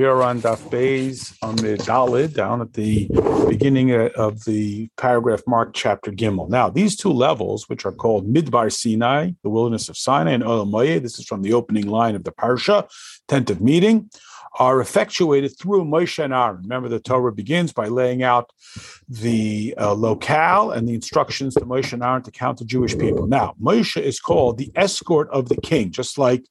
We are on Daf Beis on the Dalid down at the beginning of the paragraph marked chapter Gimel. Now, these two levels, which are called Midbar Sinai, the wilderness of Sinai, and Oel Moye, this is from the opening line of the parsha, tent of meeting, are effectuated through Moshe and Aaron. Remember, the Torah begins by laying out the uh, locale and the instructions to Moshe and Aaron to count the Jewish people. Now, Moshe is called the escort of the king, just like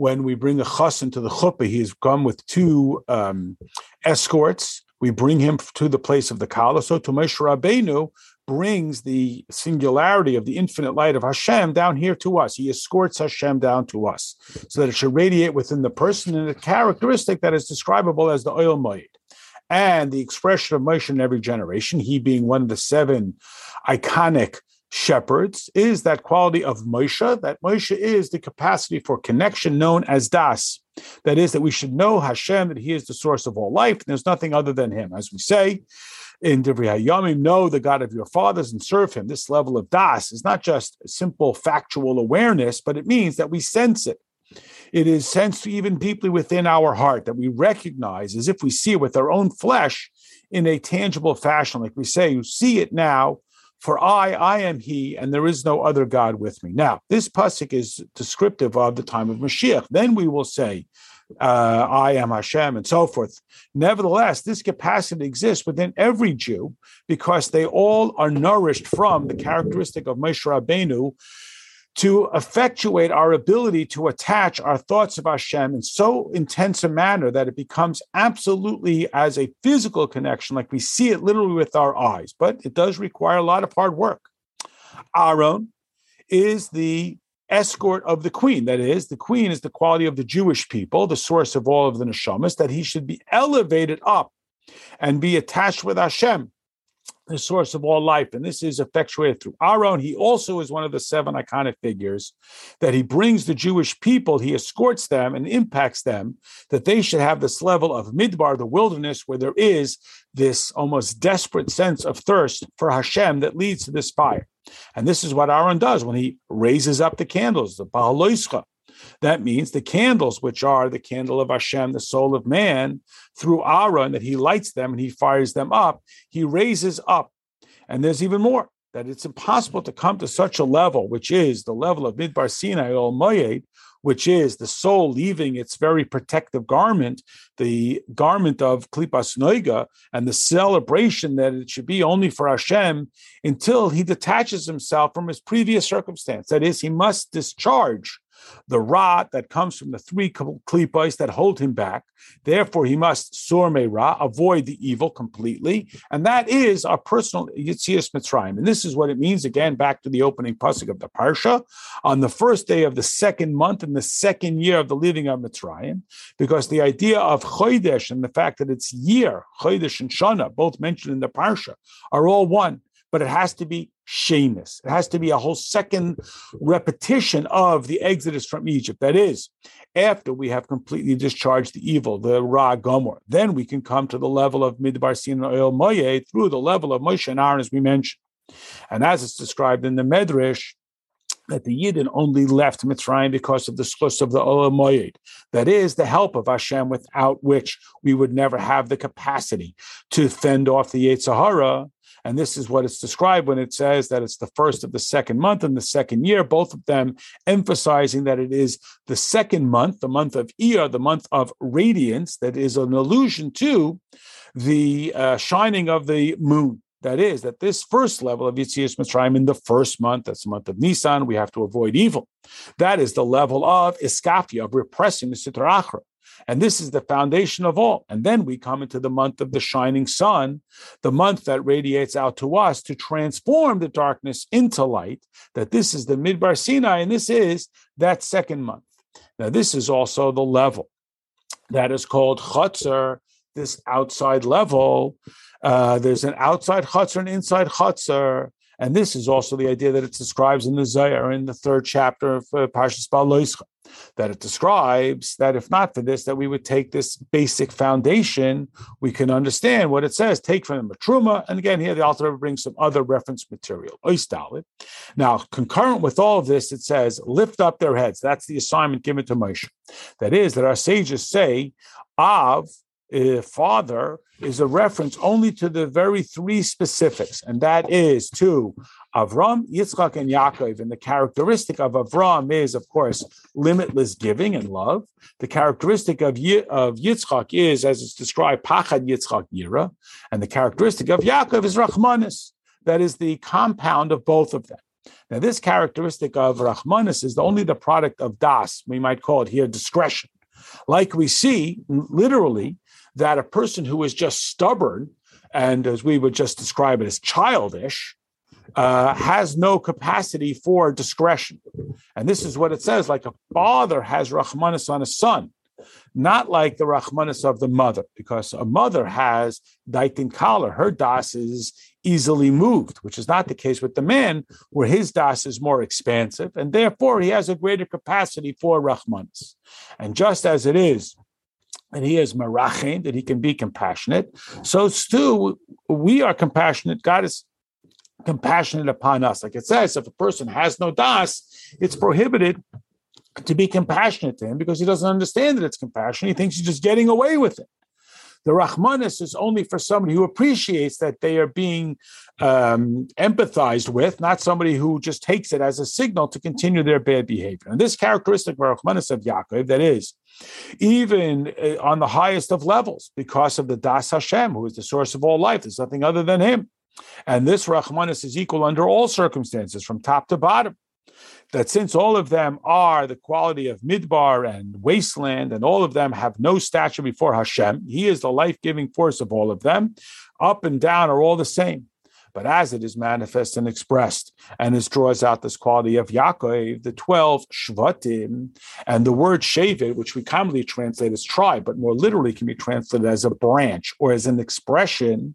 when we bring a chassan into the chuppah, he has come with two um, escorts. We bring him to the place of the kala. So to Moshe Rabbeinu brings the singularity of the infinite light of Hashem down here to us. He escorts Hashem down to us so that it should radiate within the person in a characteristic that is describable as the oil moed. And the expression of Moshe in every generation, he being one of the seven iconic shepherds, is that quality of Moshe, that Moshe is the capacity for connection known as Das. That is, that we should know Hashem, that he is the source of all life, and there's nothing other than him. As we say, in Divrei Hayamim, know the God of your fathers and serve him. This level of das is not just simple factual awareness, but it means that we sense it. It is sensed even deeply within our heart that we recognize as if we see it with our own flesh in a tangible fashion. Like we say, you see it now, for I, I am He, and there is no other God with me. Now, this pasuk is descriptive of the time of Mashiach. Then we will say, uh, I am Hashem, and so forth. Nevertheless, this capacity exists within every Jew because they all are nourished from the characteristic of Moshe Rabbeinu to effectuate our ability to attach our thoughts of Hashem in so intense a manner that it becomes absolutely as a physical connection, like we see it literally with our eyes. But it does require a lot of hard work. Aaron is the escort of the queen. That is, the queen is the quality of the Jewish people, the source of all of the neshamas, that he should be elevated up and be attached with Hashem, the source of all life. And this is effectuated through Aaron. He also is one of the seven iconic figures that he brings the Jewish people, he escorts them and impacts them, that they should have this level of midbar, the wilderness, where there is this almost desperate sense of thirst for Hashem that leads to this fire. And this is what Aaron does when he raises up the candles, the Bahaloischa. That means the candles, which are the candle of Hashem, the soul of man, through Aaron, that he lights them and he fires them up, he raises up. And there's even more that it's impossible to come to such a level, which is the level of Midbar Sinai or Moyed, which is the soul leaving its very protective garment, the garment of Klipas Noiga, and the celebration that it should be only for Hashem until he detaches himself from his previous circumstance. That is, he must discharge the rot that comes from the three klipos that hold him back. Therefore, he must sorme ra, avoid the evil completely, and that is our personal Yitzias Mitzrayim. And this is what it means. Again, back to the opening pasuk of the parsha on the first day of the second month in the second year of the leaving of Mitzrayim, because the idea of chodesh and the fact that it's year, chodesh and shana, both mentioned in the parsha, are all one but it has to be Sheamus. It has to be a whole second repetition of the exodus from Egypt. That is, after we have completely discharged the evil, the Ra Gomor, then we can come to the level of Midbar Sin Oil Moye through the level of Moshe and Aaron, as we mentioned. And as it's described in the Medrash, that the Yidden only left Mitzrayim because of the schus of the Olam Moyed. That is the help of Hashem, without which we would never have the capacity to fend off the Sahara. And this is what it's described when it says that it's the first of the second month and the second year, both of them emphasizing that it is the second month, the month of Iyar, the month of radiance, that is an allusion to the uh, shining of the moon. That is, that this first level of Yitzias Mitzrayim in the first month, that's the month of Nisan, we have to avoid evil. That is the level of iskafia, of repressing the Sitra Achra. And this is the foundation of all. And then we come into the month of the shining sun, the month that radiates out to us to transform the darkness into light, that this is the Midbar Sinai, and this is that second month. Now, this is also the level that is called Chutzer, this outside level. Uh, there's an outside Chutzer and inside Chutzer. And this is also the idea that it describes in the Zohar in the third chapter of uh, Parshas Baloischa, that it describes that if not for this, that we would take this basic foundation, we can understand what it says, take from the Matruma. And again, here the author brings some other reference material. Now, concurrent with all of this, it says, lift up their heads. That's the assignment given to Moshe. That is, that our sages say, Av uh, father is a reference only to the very three specifics, and that is to Avram, Yitzchak, and Yaakov. And the characteristic of Avram is, of course, limitless giving and love. The characteristic of, y- of Yitzchak is, as it's described, Pachad Yitzchak Yira, and the characteristic of Yaakov is Rachmanis. That is the compound of both of them. Now, this characteristic of Rachmanis is only the product of Das, we might call it here discretion. Like we see literally that a person who is just stubborn and as we would just describe it as childish uh, has no capacity for discretion. And this is what it says like a father has Rahmanis on a son, not like the Rahmanis of the mother, because a mother has Daitin Kala, her das is easily moved, which is not the case with the man, where his das is more expansive, and therefore he has a greater capacity for Rahmanis. And just as it is and he is marachin, that he can be compassionate. So too, we are compassionate. God is compassionate upon us. Like it says, if a person has no das, it's prohibited to be compassionate to him because he doesn't understand that it's compassion. He thinks he's just getting away with it. The Rahmanis is only for somebody who appreciates that they are being um, empathized with, not somebody who just takes it as a signal to continue their bad behavior. And this characteristic of Rahmanis of Yaakov, that is, even uh, on the highest of levels, because of the Das Hashem, who is the source of all life, there's nothing other than Him. And this Rahmanis is equal under all circumstances, from top to bottom that since all of them are the quality of midbar and wasteland, and all of them have no stature before Hashem, He is the life giving force of all of them. Up and down are all the same. But as it is manifest and expressed, and it draws out this quality of Yaakov, the 12 Shvatim, and the word Shevet, which we commonly translate as tribe, but more literally can be translated as a branch or as an expression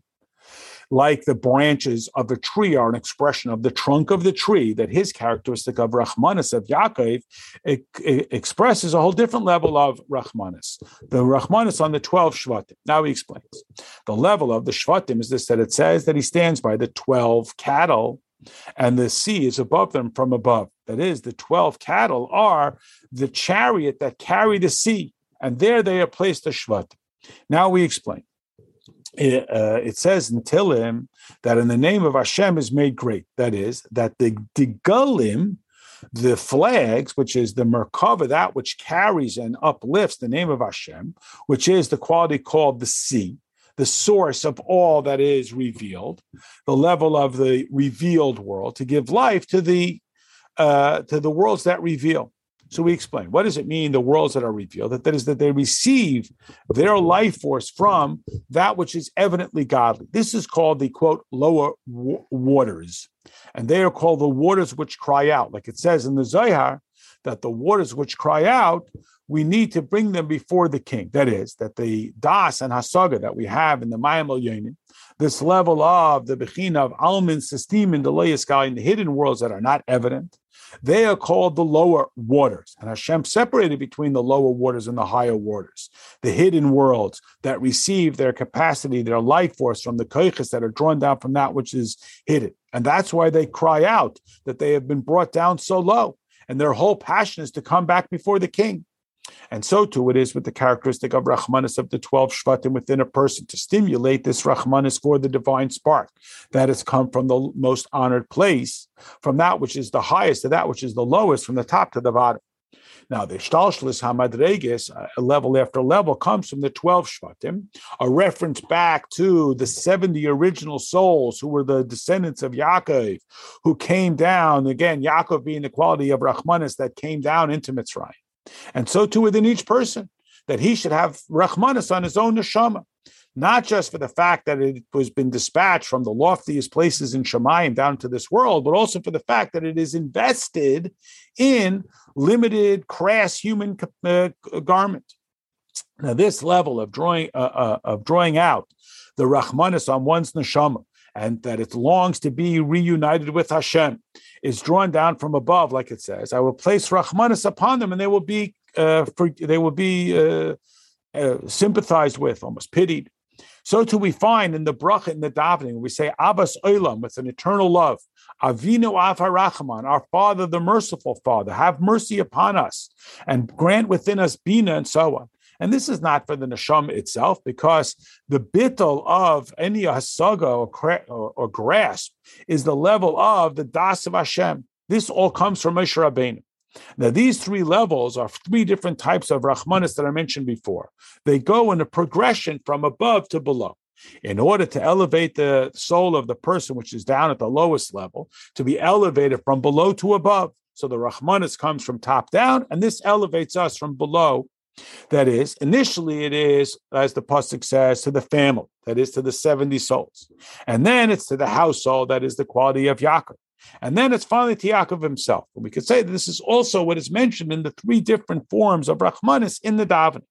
like the branches of a tree are an expression of the trunk of the tree, that his characteristic of Rahmanis, of Yaakov, it, it expresses a whole different level of Rahmanis. The Rahmanis on the 12 Shvatim. Now he explains. The level of the Shvatim is this that it says that he stands by the 12 cattle and the sea is above them from above. That is, the 12 cattle are the chariot that carry the sea, and there they are placed the Shvat. Now we explain it, uh, it says in Tilim that in the name of Hashem is made great. That is, that the Digalim, the flags, which is the Merkava, that which carries and uplifts the name of Hashem, which is the quality called the sea, the source of all that is revealed, the level of the revealed world, to give life to the uh, to the worlds that reveal. So we explain what does it mean the worlds that are revealed? That, that is that they receive their life force from that which is evidently godly. This is called the quote lower w- waters, and they are called the waters which cry out, like it says in the Zohar that the waters which cry out, we need to bring them before the king. That is, that the das and hasaga that we have in the Mayim Yonim, this level of the bechina of almin system in the loyaskai in the hidden worlds that are not evident, they are called the lower waters. And Hashem separated between the lower waters and the higher waters, the hidden worlds that receive their capacity, their life force from the koiches that are drawn down from that which is hidden. And that's why they cry out that they have been brought down so low. And their whole passion is to come back before the king. And so too it is with the characteristic of Rahmanis of the 12 Shvatim within a person to stimulate this Rahmanis for the divine spark that has come from the most honored place, from that which is the highest to that which is the lowest, from the top to the bottom. Now, the Shtalshlis Hamadreges, uh, level after level, comes from the 12 Shvatim, a reference back to the 70 original souls who were the descendants of Yaakov, who came down, again, Yaakov being the quality of Rahmanis that came down into Mitzrayim. And so too within each person, that he should have Rahmanis on his own neshama, not just for the fact that it was been dispatched from the loftiest places in Shemayim down to this world, but also for the fact that it is invested in limited, crass human uh, garment. Now, this level of drawing uh, uh, of drawing out the Rahmanis on one's neshama and that it longs to be reunited with Hashem, is drawn down from above, like it says. I will place Rahmanis upon them, and they will be uh, for, they will be uh, uh, sympathized with, almost pitied. So too we find in the bracha in the davening, we say Abbas Olam with an eternal love. Avinu Avarachman, our Father, the merciful Father, have mercy upon us and grant within us bina and so on. And this is not for the neshama itself, because the bittel of any hasaga or, or, grasp is the level of the das of Hashem. This all comes from Moshe Rabbeinu. Now, these three levels are three different types of Rahmanis that I mentioned before. They go in a progression from above to below. In order to elevate the soul of the person, which is down at the lowest level, to be elevated from below to above. So the Rahmanis comes from top down, and this elevates us from below. That is, initially it is, as the Pasuk says, to the family, that is to the 70 souls. And then it's to the household, that is the quality of Yaakov. And then it's finally to himself. And we could say this is also what is mentioned in the three different forms of Rahmanis in the davening.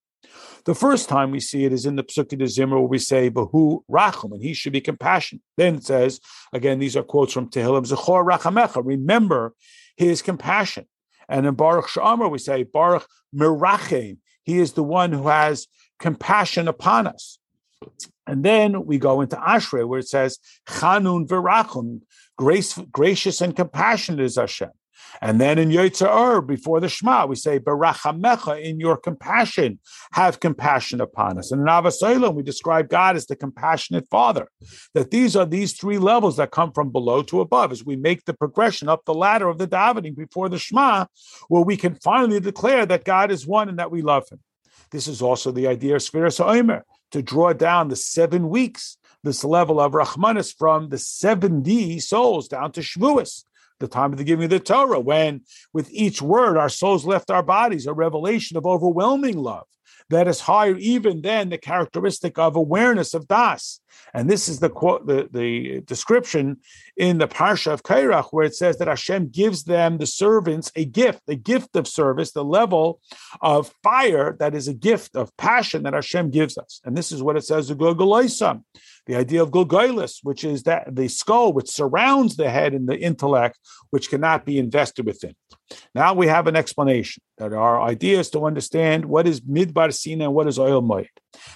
The first time we see it is in the Psukkah de Zimra where we say, Bahu Racham, and he should be compassionate. Then it says, again, these are quotes from Tehillim, Zechor Rachamecha, remember his compassion. And in Baruch She'amar, we say, Baruch Mirachem, he is the one who has compassion upon us. And then we go into Ashrei, where it says, Chanun Virachum, Grace, gracious and compassionate is Hashem. And then in Yitzhar, before the Shema, we say, Barachamecha, in your compassion, have compassion upon us. And in Avasoilam, we describe God as the compassionate Father. That these are these three levels that come from below to above as we make the progression up the ladder of the davening before the Shema, where we can finally declare that God is one and that we love him. This is also the idea of Sfiras Omer, to draw down the seven weeks this level of Rahmanis from the 70 souls down to Shavuos, the time of the giving of the Torah, when with each word our souls left our bodies, a revelation of overwhelming love that is higher even than the characteristic of awareness of das. And this is the quote, the, the description in the Parsha of Kairach, where it says that Hashem gives them, the servants, a gift, a gift of service, the level of fire that is a gift of passion that Hashem gives us. And this is what it says, of Gogolisam, the idea of Gulgoilis, which is that the skull which surrounds the head and the intellect, which cannot be invested within. Now we have an explanation that our idea is to understand what is Midbar Sina and what is Oil Moed.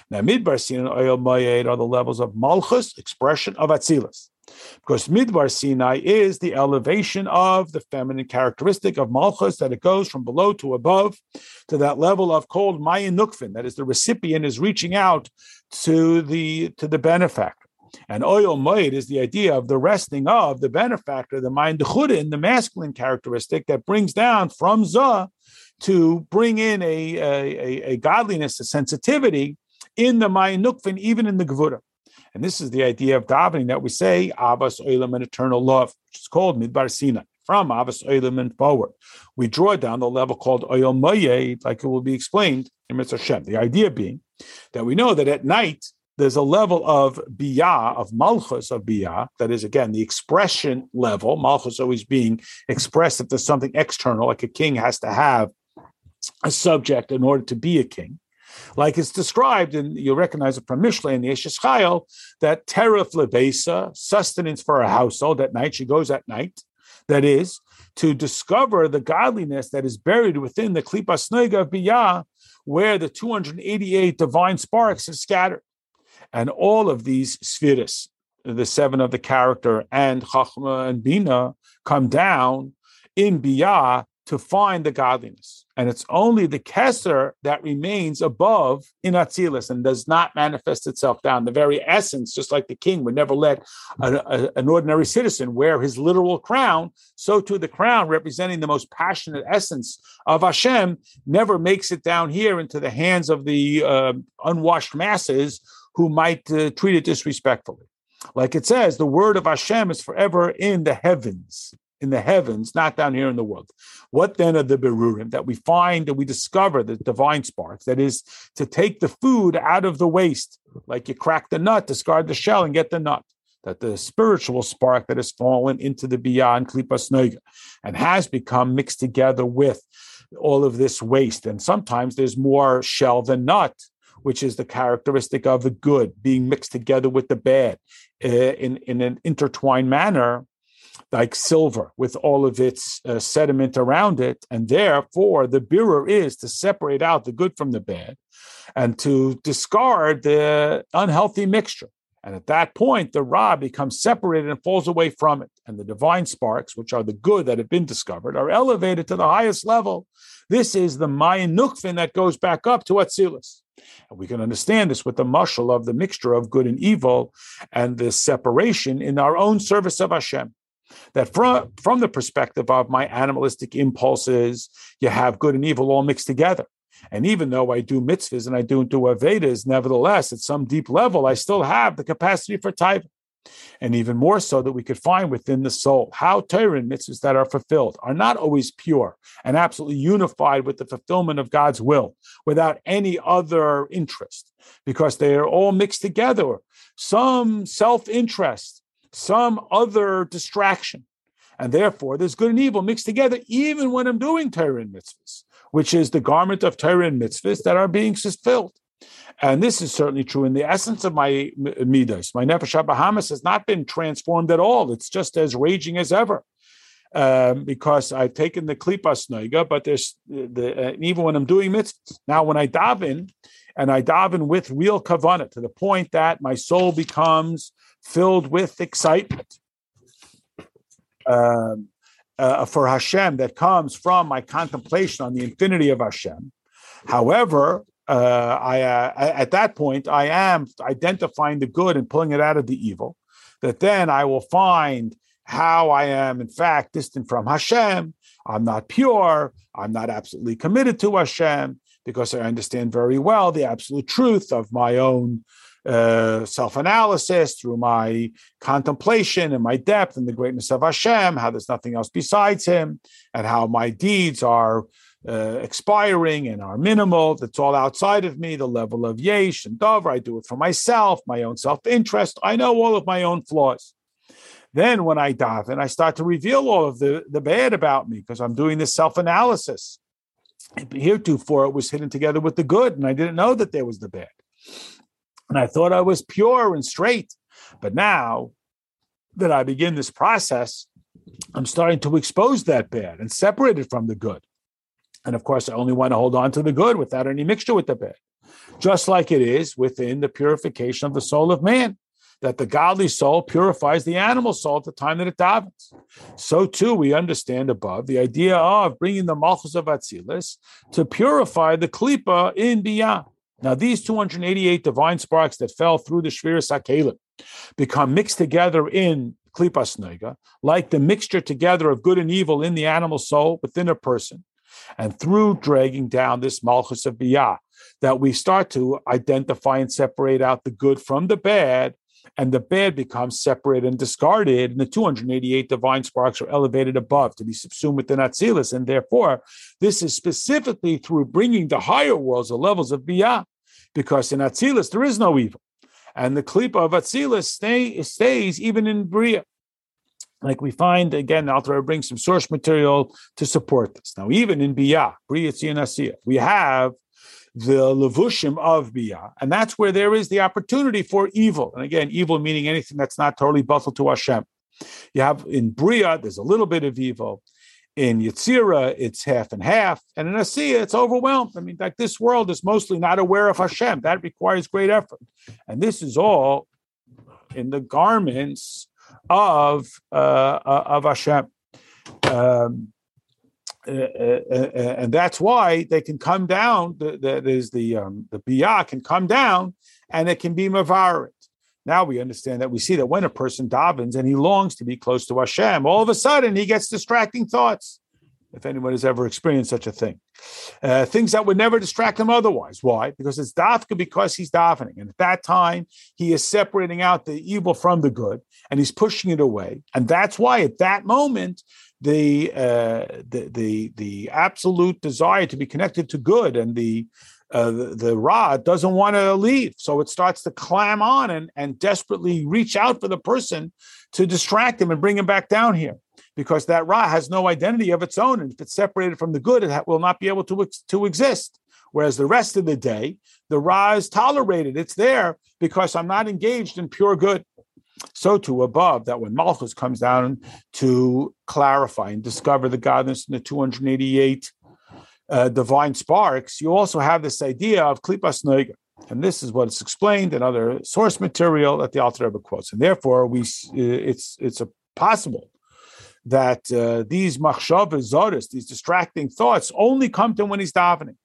Now, Midbar Sina and Oil Moed are the levels of Malchus, expression of Atzilus. Because Midbar Sinai is the elevation of the feminine characteristic of Malchus, that it goes from below to above to that level of called Mayan Nukvin, that is, the recipient is reaching out to the to the benefactor. And oil moed is the idea of the resting of the benefactor, the mind in the masculine characteristic that brings down from Zah to bring in a, a, a godliness, a sensitivity in the Mayan Nukvin, even in the Gvura. And this is the idea of davening that we say, Abbas Olam and eternal love, which is called Midbar Sinai. From Abbas Olam and forward, we draw down the level called Moye, like it will be explained in Mitzvah Shem. The idea being that we know that at night there's a level of biyah, of malchus of biyah, that is again the expression level. Malchus always being expressed if there's something external, like a king has to have a subject in order to be a king. Like it's described, and you'll recognize it from Mishle in the Eishes Chayil, that teref lebesa, sustenance for a household at night. She goes at night. That is, to discover the godliness that is buried within the Noiga of Biyah, where the 288 divine sparks are scattered. And all of these spheres, the seven of the character and Chachma and Bina, come down in Biyah to find the godliness. And it's only the Kesser that remains above in Atzilus and does not manifest itself down. The very essence, just like the king would never let a, a, an ordinary citizen wear his literal crown, so too the crown representing the most passionate essence of Hashem never makes it down here into the hands of the uh, unwashed masses who might uh, treat it disrespectfully. Like it says, the word of Hashem is forever in the heavens in the heavens, not down here in the world. What then are the berurim that we find that we discover the divine sparks? That is to take the food out of the waste, like you crack the nut, discard the shell, and get the nut. That the spiritual spark that has fallen into the beyond klipas noiga and has become mixed together with all of this waste. And sometimes there's more shell than nut which is the characteristic of the good being mixed together with the bad uh, in, in an intertwined manner, like silver with all of its uh, sediment around it. And therefore, the birur is to separate out the good from the bad and to discard the unhealthy mixture. And at that point, the Ra becomes separated and falls away from it. And the divine sparks, which are the good that have been discovered, are elevated to the highest level. This is the Mayan Nukfin that goes back up to Atzilus. And we can understand this with the mushal of the mixture of good and evil and the separation in our own service of Hashem. That from, from the perspective of my animalistic impulses, you have good and evil all mixed together. And even though I do mitzvahs and I don't do Avedas, nevertheless, at some deep level, I still have the capacity for taiva. And even more so that we could find within the soul how Torah and mitzvahs that are fulfilled are not always pure and absolutely unified with the fulfillment of God's will without any other interest, because they are all mixed together. Some self interest, some other distraction. And therefore, there's good and evil mixed together, even when I'm doing Torah and mitzvahs which is the garment of Torah and mitzvahs that are being fulfilled. And this is certainly true in the essence of my midas. My nefesh Bahamas has not been transformed at all. It's just as raging as ever. Um, because I've taken the klipas noiga, but there's the, uh, even when I'm doing mitzvahs. Now, when I daven, and I daven with real kavanah to the point that my soul becomes filled with excitement. Um, uh, for Hashem that comes from my contemplation on the infinity of Hashem. However, uh, I, uh, at that point, I am identifying the good and pulling it out of the evil. That then I will find how I am, in fact, distant from Hashem. I'm not pure. I'm not absolutely committed to Hashem because I understand very well the absolute truth of my own uh, self analysis, through my contemplation and my depth and the greatness of Hashem, how there's nothing else besides Him, and how my deeds are uh, expiring and are minimal. That's all outside of me, the level of yesh and dover. I do it for myself, my own self interest. I know all of my own flaws. Then, when I daven, I start to reveal all of the, the bad about me because I'm doing this self analysis. Heretofore, it was hidden together with the good, and I didn't know that there was the bad. And I thought I was pure and straight. But now that I begin this process, I'm starting to expose that bad and separate it from the good. And of course, I only want to hold on to the good without any mixture with the bad, just like it is within the purification of the soul of man, that the godly soul purifies the animal soul at the time that it davens. So too, we understand above the idea of bringing the malchus of Atzilus to purify the klipa in biyah. Now, these 288 divine sparks that fell through the Shviras HaKelim become mixed together in Klipas Nega, like the mixture together of good and evil in the animal soul within a person. And through dragging down this Malchus of Biyah, that we start to identify and separate out the good from the bad, and the bad becomes separated and discarded, and the 288 divine sparks are elevated above to be subsumed within Atzilus. And therefore, this is specifically through bringing the higher worlds, the levels of Biyah, because in Atzilus there is no evil. And the klipa of Atzilus stay, stays even in Bria. Like we find again, Alter brings some source material to support this. Now, even in Bia, Bria Asiya, we have the levushim of Bia, and that's where there is the opportunity for evil. And again, evil meaning anything that's not totally buffalo to Hashem. You have in Bria, there's a little bit of evil. In Yetzira, it's half and half. And in Asiya, it's overwhelmed. I mean, like this world is mostly not aware of Hashem. That requires great effort. And this is all in the garments of uh, uh of Hashem. Um, and that's why they can come down. The, the, the um, the can come down, and it can be mavarit. Now we understand that we see that when a person davens and he longs to be close to Hashem, all of a sudden he gets distracting thoughts. If anyone has ever experienced such a thing, uh, things that would never distract him otherwise. Why? Because it's dafka because he's davening, and at that time he is separating out the evil from the good, and he's pushing it away. And that's why at that moment the uh, the the the absolute desire to be connected to good and the uh, the, the rod doesn't want to leave. So it starts to clam on and, and desperately reach out for the person to distract him and bring him back down here because that rod has no identity of its own. And if it's separated from the good, it will not be able to, to exist. Whereas the rest of the day, the Ra is tolerated. It's there because I'm not engaged in pure good. So too above that when Malchus comes down to clarify and discover the godness in the 288 uh, divine sparks, you also have this idea of klipas noiga. And this is what is explained in other source material that the Alter Rebbe quotes. And therefore, we it's it's a possible that uh, these machshavas zoris, these distracting thoughts, only come to him when he's davening.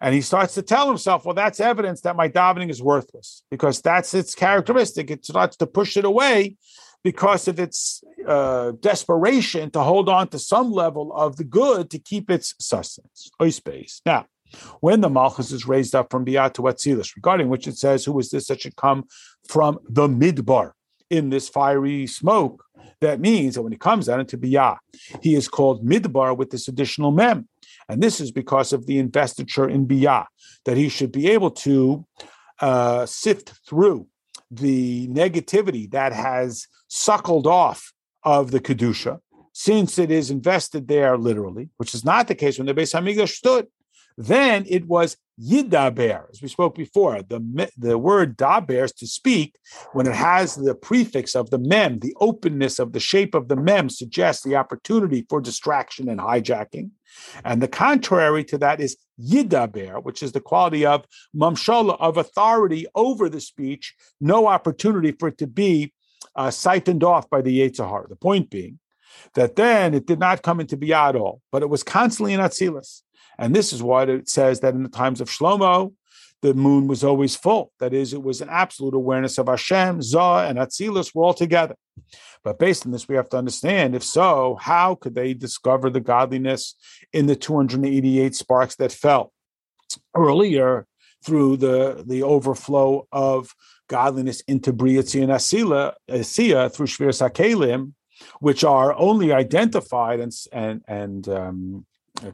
And he starts to tell himself, well, that's evidence that my davening is worthless because that's its characteristic. It starts to push it away because of its uh, desperation to hold on to some level of the good to keep its sustenance, or space. Now, when the Malchus is raised up from Biyah to Atzilus, regarding which it says, Who is this that should come from the midbar in this fiery smoke? That means that when he comes out into Biyah, he is called midbar with this additional mem. And this is because of the investiture in Biyah, that he should be able to uh, sift through the negativity that has suckled off of the Kedusha, since it is invested there literally, which is not the case when the Beis Hamikdash stood. Then it was yidaber, as we spoke before. The, the word daber is to speak when it has the prefix of the mem, the openness of the shape of the mem suggests the opportunity for distraction and hijacking. And the contrary to that is yidaber, which is the quality of mamshala, of authority over the speech, no opportunity for it to be uh, siphoned off by the Yetzirah. The point being that then it did not come into Biyah at all, but it was constantly in Atzilus. And this is what it says that in the times of Shlomo, the moon was always full. That is, it was an absolute awareness of Hashem, Zah, and Atzilus were all together. But based on this, we have to understand if so, how could they discover the godliness in the 288 sparks that fell earlier through the, the overflow of godliness into Briatzi and Asila, Asiya through Shviras HaKelim, which are only identified and, and, and um,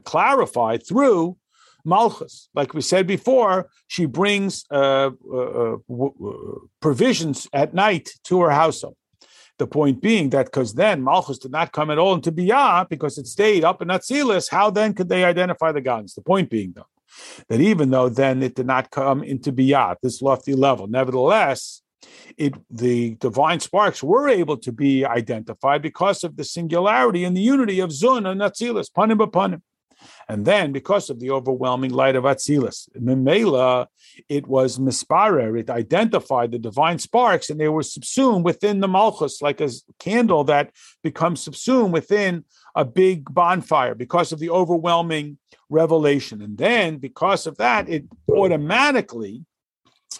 clarified through Malchus. Like we said before, she brings uh, uh, uh w- uh, provisions at night to her household. The point being that because then Malchus did not come at all into Biyah because it stayed up in Atzilus, how then could they identify the gods? The point being, though, that even though then it did not come into Biyah, this lofty level, nevertheless, it the divine sparks were able to be identified because of the singularity and the unity of Zun and Atzilus, panim b'panim. And then, because of the overwhelming light of Atzilus, Mimela, it was misparer, it identified the divine sparks, and they were subsumed within the Malchus, like a candle that becomes subsumed within a big bonfire because of the overwhelming revelation. And then, because of that, it automatically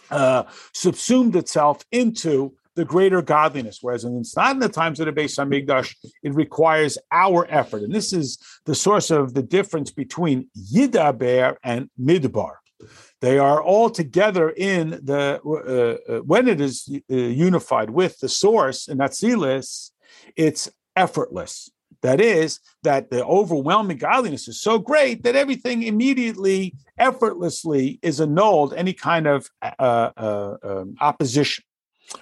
uh, subsumed itself into the greater godliness. Whereas it's not in the times of the Beis Hamikdash, it requires our effort. And this is the source of the difference between Yidaber and Midbar. They are all together in the, uh, uh, when it is uh, unified with the source in Atzilus, it's effortless. That is, that the overwhelming godliness is so great that everything immediately, effortlessly is annulled, any kind of uh, uh, um, opposition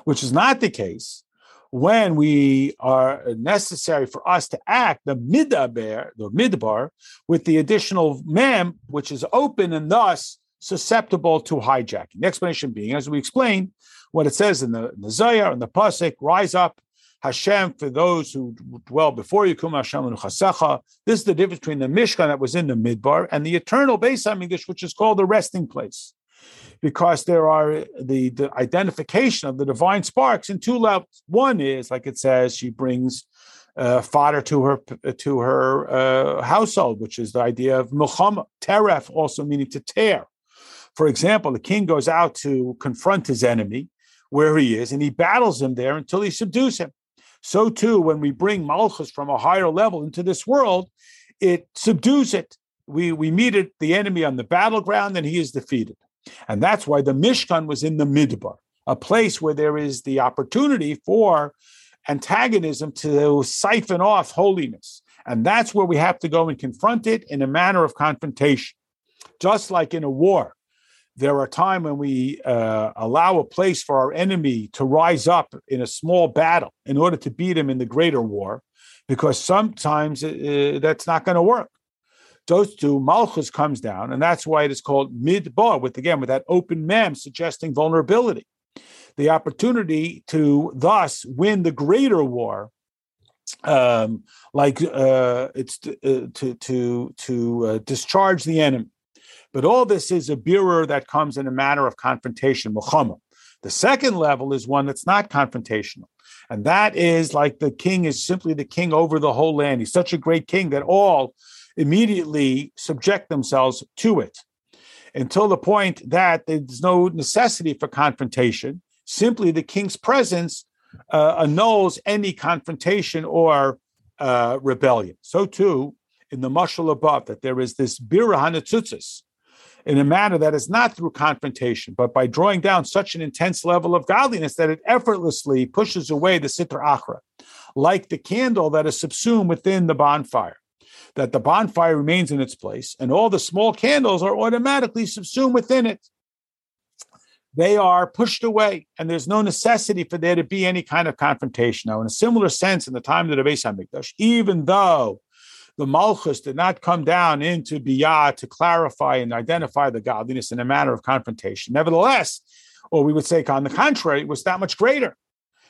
which is not the case when we are uh, necessary for us to act the midaber, the midbar, with the additional mem, which is open and thus susceptible to hijacking. The explanation being, as we explained, what it says in the, in the Zayar and the Pasik, rise up, Hashem, for those who dwell before you, Kum Hashem and Chasecha. This is the difference between the Mishkan that was in the Midbar and the eternal Beis Hamikdash, which is called the resting place because there are the, the identification of the divine sparks in two levels. One is, like it says, she brings uh, fodder to her to her uh, household, which is the idea of milchama, teref, also meaning to tear. For example, the king goes out to confront his enemy where he is, and he battles him there until he subdues him. So too, when we bring malchus from a higher level into this world, it subdues it. We we meet it, the enemy on the battleground, and he is defeated. And that's why the Mishkan was in the Midbar, a place where there is the opportunity for antagonism to siphon off holiness. And that's where we have to go and confront it in a manner of confrontation. Just like in a war, there are times when we uh, allow a place for our enemy to rise up in a small battle in order to beat him in the greater war, because sometimes uh, that's not going to work. Those two, Malchus comes down, and that's why it is called midbar, with again with that open mem suggesting vulnerability. The opportunity to thus win the greater war, um, like uh, it's to uh, to to, to uh, discharge the enemy. But all this is a birur that comes in a matter of confrontation, milchama. The second level is one that's not confrontational. And that is like the king is simply the king over the whole land. He's such a great king that all immediately subject themselves to it until the point that there's no necessity for confrontation. Simply the king's presence uh, annuls any confrontation or uh, rebellion. So too, in the mushal above, that there is this bira hanetzutzis, in a manner that is not through confrontation, but by drawing down such an intense level of godliness that it effortlessly pushes away the sitra achra, like the candle that is subsumed within the bonfire. That the bonfire remains in its place, and all the small candles are automatically subsumed within it. They are pushed away, and there's no necessity for there to be any kind of confrontation. Now, in a similar sense, in the time of the Beis Hamikdash, even though the Malchus did not come down into Biyah to clarify and identify the godliness in a manner of confrontation. Nevertheless, or we would say, on the contrary, it was that much greater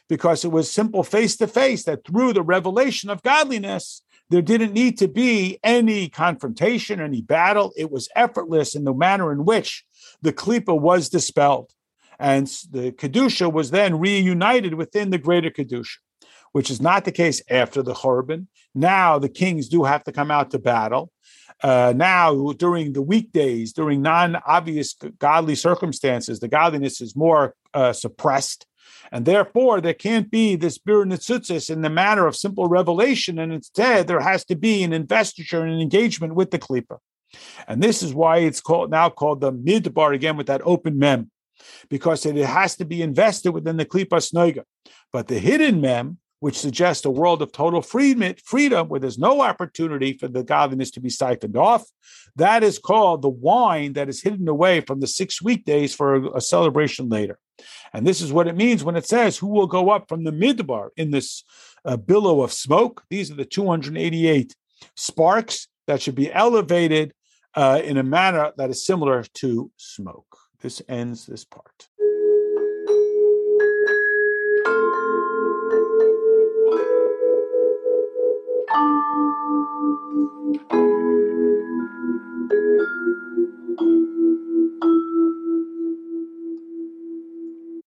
because it was simple face to face that through the revelation of godliness, there didn't need to be any confrontation, any battle. It was effortless in the manner in which the klipa was dispelled. And the Kedusha was then reunited within the greater Kedusha which is not the case after the Churban. Now the kings do have to come out to battle. Uh, now, during the weekdays, during non obvious godly circumstances, the godliness is more uh, suppressed. And therefore, there can't be this bir nitzutzis in the matter of simple revelation. And instead, there has to be an investiture and an engagement with the klipa. And this is why it's called now called the midbar again with that open mem, because it has to be invested within the klipas noiga. But the hidden mem, which suggests a world of total freedom, freedom where there's no opportunity for the godliness to be siphoned off. That is called the wine that is hidden away from the six weekdays for a, a celebration later. And this is what it means when it says, Who will go up from the midbar in this uh, billow of smoke? These are the 288 sparks that should be elevated uh, in a manner that is similar to smoke. This ends this part.